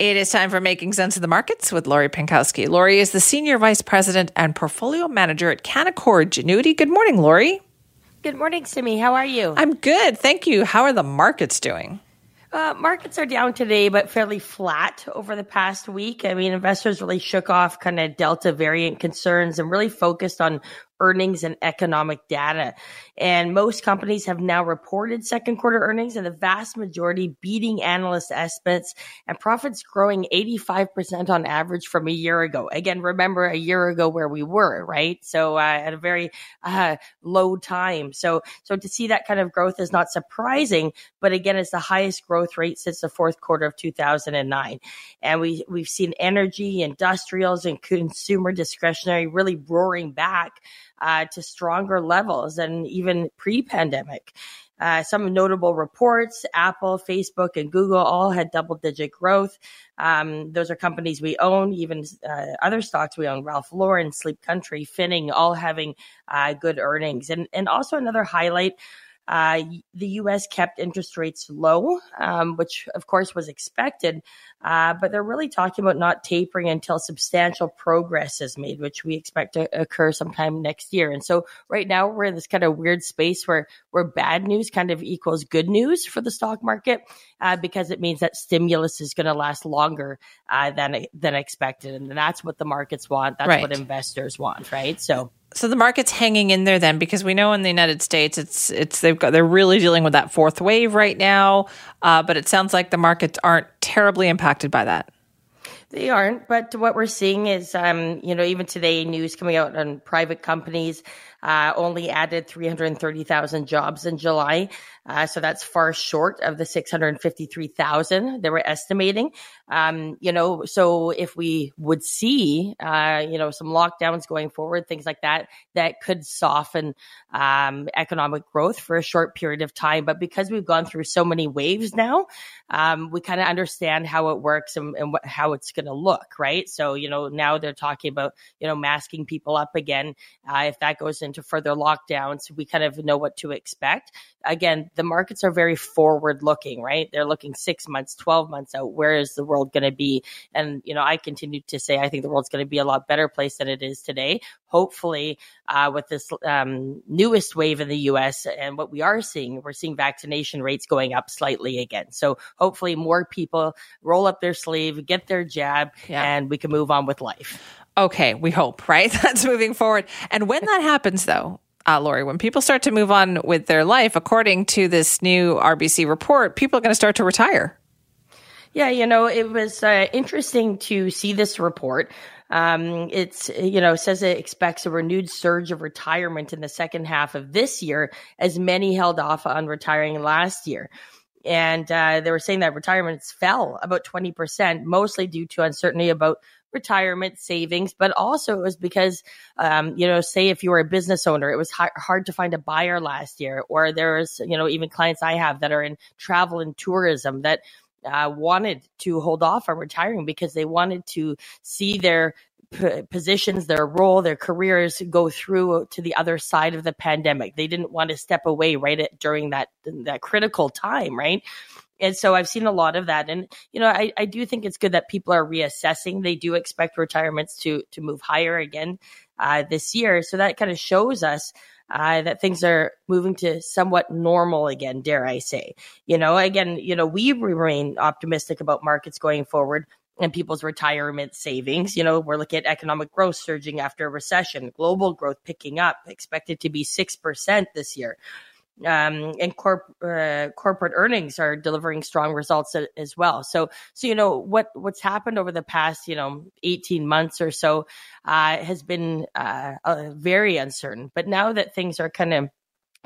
It is time for Making Sense of the Markets with Lori Pinkowski. Lori is the Senior Vice President and Portfolio Manager at Canaccord Genuity. Good morning, Lori. Good morning, Simi. How are you? I'm good. Thank you. How are the markets doing? Uh, markets are down today, but fairly flat over the past week. I mean, investors really shook off kind of Delta variant concerns and really focused on earnings and economic data. And most companies have now reported second quarter earnings and the vast majority beating analyst estimates and profits growing 85% on average from a year ago. Again, remember a year ago where we were, right? So uh, at a very uh, low time. So, so to see that kind of growth is not surprising, but again, it's the highest growth rate since the fourth quarter of 2009. And we, we've seen energy, industrials and consumer discretionary really roaring back uh, to stronger levels than even pre-pandemic. Uh, some notable reports Apple, Facebook, and Google all had double digit growth. Um, those are companies we own, even uh, other stocks we own, Ralph Lauren, Sleep Country, Finning, all having uh, good earnings. And, and also another highlight uh, the U.S. kept interest rates low, um, which of course was expected, uh, but they're really talking about not tapering until substantial progress is made, which we expect to occur sometime next year. And so right now we're in this kind of weird space where where bad news kind of equals good news for the stock market uh, because it means that stimulus is going to last longer uh, than than expected, and that's what the markets want. That's right. what investors want, right? So so the market's hanging in there then because we know in the United States it's it's they've got they're really dealing with that fourth wave right now, uh, but it sounds like the markets aren't terribly impacted by that. They aren't, but what we're seeing is, um, you know, even today, news coming out on private companies uh, only added 330,000 jobs in July. Uh, so that's far short of the 653,000 they were estimating. Um, you know, so if we would see, uh, you know, some lockdowns going forward, things like that, that could soften um, economic growth for a short period of time. But because we've gone through so many waves now, um, we kind of understand how it works and, and what, how it's going to look, right? So, you know, now they're talking about, you know, masking people up again. Uh, if that goes into further lockdowns, we kind of know what to expect. Again, the markets are very forward looking, right? They're looking six months, 12 months out. Where is the world going to be? And, you know, I continue to say I think the world's going to be a lot better place than it is today. Hopefully, uh, with this um, newest wave in the US and what we are seeing, we're seeing vaccination rates going up slightly again. So hopefully, more people roll up their sleeve, get their jab, yeah. and we can move on with life. Okay, we hope, right? That's moving forward. And when that happens, though, uh, Lori, when people start to move on with their life, according to this new RBC report, people are going to start to retire. Yeah, you know, it was uh, interesting to see this report. Um, it's, you know, says it expects a renewed surge of retirement in the second half of this year, as many held off on retiring last year. And uh, they were saying that retirements fell about 20%, mostly due to uncertainty about retirement savings, but also it was because, um, you know, say if you were a business owner, it was hard to find a buyer last year, or there's, you know, even clients I have that are in travel and tourism that uh, wanted to hold off on retiring because they wanted to see their p- positions, their role, their careers go through to the other side of the pandemic. They didn't want to step away right at, during that that critical time, right? And so I've seen a lot of that. And, you know, I, I do think it's good that people are reassessing. They do expect retirements to, to move higher again uh, this year. So that kind of shows us uh, that things are moving to somewhat normal again, dare I say. You know, again, you know, we remain optimistic about markets going forward and people's retirement savings. You know, we're looking at economic growth surging after a recession, global growth picking up, expected to be 6% this year um, and corp, uh, corporate earnings are delivering strong results as well. So, so you know what what's happened over the past you know eighteen months or so uh, has been uh, very uncertain. But now that things are kind of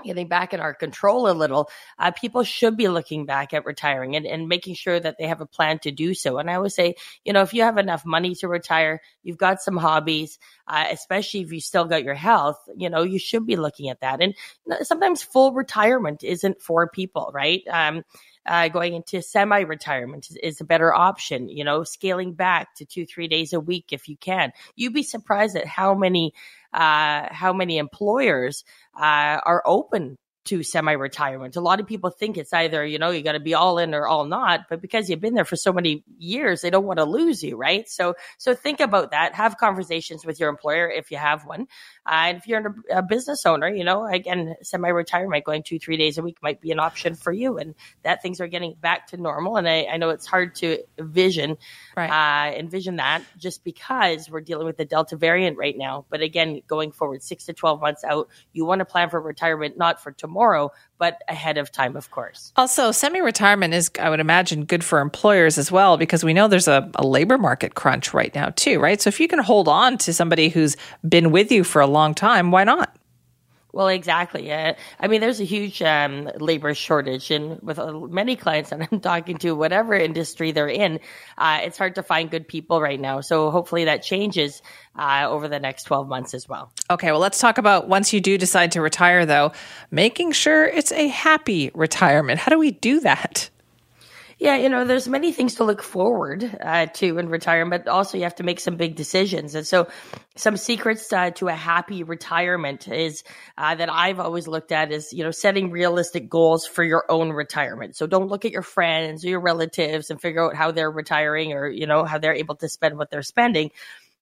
getting back in our control a little, uh, people should be looking back at retiring and, and making sure that they have a plan to do so. And I always say, you know, if you have enough money to retire, you've got some hobbies, uh, especially if you still got your health, you know, you should be looking at that. And sometimes full retirement isn't for people, right? Um, uh, going into semi retirement is, is, a better option. You know, scaling back to two, three days a week if you can. You'd be surprised at how many uh, how many employers uh, are open to semi retirement. A lot of people think it's either, you know, you got to be all in or all not, but because you've been there for so many years, they don't want to lose you, right? So, so think about that. Have conversations with your employer if you have one. Uh, and if you're a, a business owner, you know, again, semi retirement, going two, three days a week might be an option for you. And that things are getting back to normal. And I, I know it's hard to envision, right. uh, envision that just because we're dealing with the Delta variant right now. But again, going forward six to 12 months out, you want to plan for retirement, not for tomorrow, but ahead of time, of course. Also, semi retirement is, I would imagine, good for employers as well, because we know there's a, a, labor market crunch right now, too, right? So if you can hold on to somebody who's been with you for a long time, why not? Well, exactly. Yeah. I mean, there's a huge um, labor shortage, and with uh, many clients that I'm talking to, whatever industry they're in, uh, it's hard to find good people right now. So hopefully that changes uh, over the next 12 months as well. Okay. Well, let's talk about once you do decide to retire, though, making sure it's a happy retirement. How do we do that? Yeah, you know, there's many things to look forward uh, to in retirement, but also you have to make some big decisions. And so, some secrets uh, to a happy retirement is uh, that I've always looked at is, you know, setting realistic goals for your own retirement. So don't look at your friends or your relatives and figure out how they're retiring or, you know, how they're able to spend what they're spending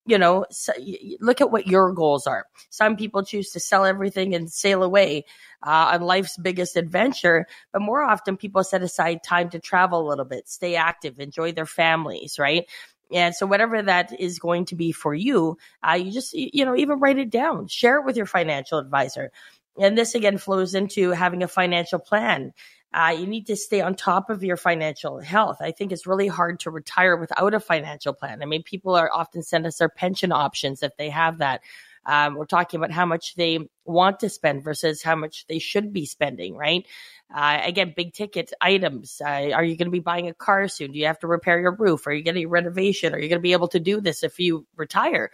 you know, so look at what your goals are. Some people choose to sell everything and sail away uh, on life's biggest adventure, but more often people set aside time to travel a little bit, stay active, enjoy their families, right? And so whatever that is going to be for you, uh, you just, you know, even write it down, share it with your financial advisor. And this again flows into having a financial plan. Uh, you need to stay on top of your financial health. I think it's really hard to retire without a financial plan. I mean, people are often send us their pension options if they have that. Um, we're talking about how much they want to spend versus how much they should be spending, right? Uh, again, big ticket items. Uh, are you going to be buying a car soon? Do you have to repair your roof? Are you getting a renovation? Are you going to be able to do this if you retire?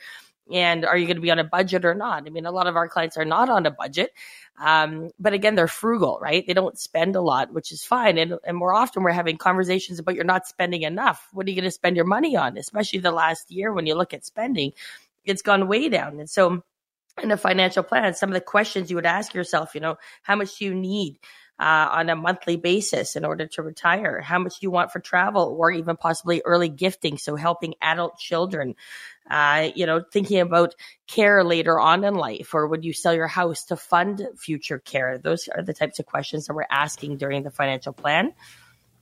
And are you going to be on a budget or not? I mean, a lot of our clients are not on a budget, um, but again, they're frugal, right? They don't spend a lot, which is fine. And, and more often, we're having conversations about you're not spending enough. What are you going to spend your money on? Especially the last year when you look at spending, it's gone way down. And so, in a financial plan, some of the questions you would ask yourself, you know, how much do you need? Uh, on a monthly basis in order to retire? How much do you want for travel or even possibly early gifting? So helping adult children uh, you know, thinking about care later on in life, or would you sell your house to fund future care? Those are the types of questions that we're asking during the financial plan.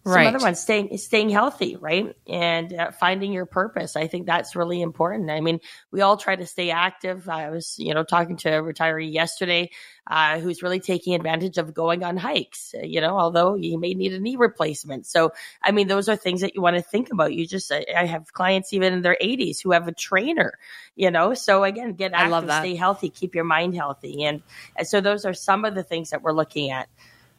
Some right. other ones, staying staying healthy, right, and uh, finding your purpose. I think that's really important. I mean, we all try to stay active. I was, you know, talking to a retiree yesterday uh, who's really taking advantage of going on hikes. Uh, you know, although you may need a knee replacement. So, I mean, those are things that you want to think about. You just, I, I have clients even in their 80s who have a trainer. You know, so again, get active, stay healthy, keep your mind healthy, and, and so those are some of the things that we're looking at.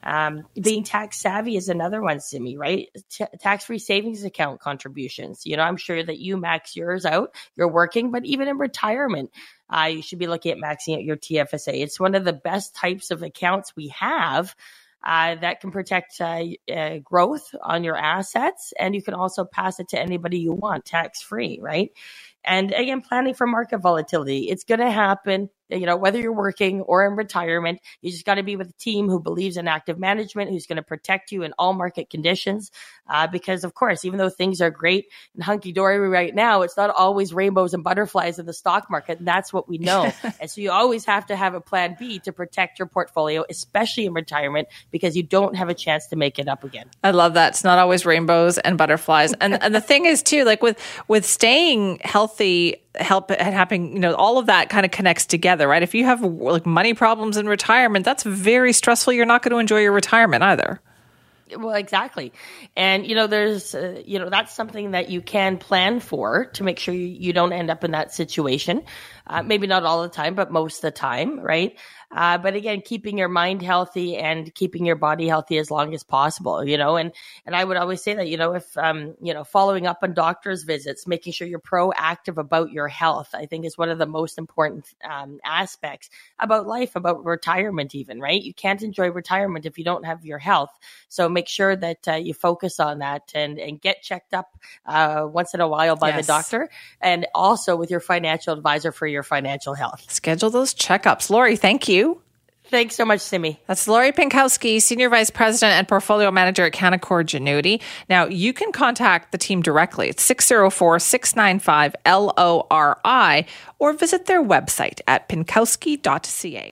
Um, being tax savvy is another one, Simi, right? T- tax free savings account contributions. You know, I'm sure that you max yours out. You're working, but even in retirement, uh, you should be looking at maxing out your TFSA. It's one of the best types of accounts we have. Uh, that can protect uh, uh, growth on your assets, and you can also pass it to anybody you want tax free, right? And again, planning for market volatility. It's going to happen you know, whether you're working or in retirement, you just got to be with a team who believes in active management, who's going to protect you in all market conditions. Uh, because of course, even though things are great and hunky dory right now, it's not always rainbows and butterflies in the stock market. And that's what we know. and so you always have to have a plan B to protect your portfolio, especially in retirement, because you don't have a chance to make it up again. I love that. It's not always rainbows and butterflies. And, and the thing is too, like with, with staying healthy, help and having you know all of that kind of connects together right? If you have like money problems in retirement that's very stressful. You're not going to enjoy your retirement either. Well exactly. And you know there's uh, you know that's something that you can plan for to make sure you, don't end up in that situation. Uh, maybe not all the time but most of the time right uh, but again, keeping your mind healthy and keeping your body healthy as long as possible, you know, and, and I would always say that, you know, if, um, you know, following up on doctor's visits, making sure you're proactive about your health, I think is one of the most important, um, aspects about life, about retirement, even, right? You can't enjoy retirement if you don't have your health. So make sure that uh, you focus on that and, and get checked up, uh, once in a while by yes. the doctor and also with your financial advisor for your financial health. Schedule those checkups. Lori, thank you. Thanks so much, Simi. That's Lori Pinkowski, Senior Vice President and Portfolio Manager at Canaccord Genuity. Now, you can contact the team directly at 604 695 LORI or visit their website at pinkowski.ca.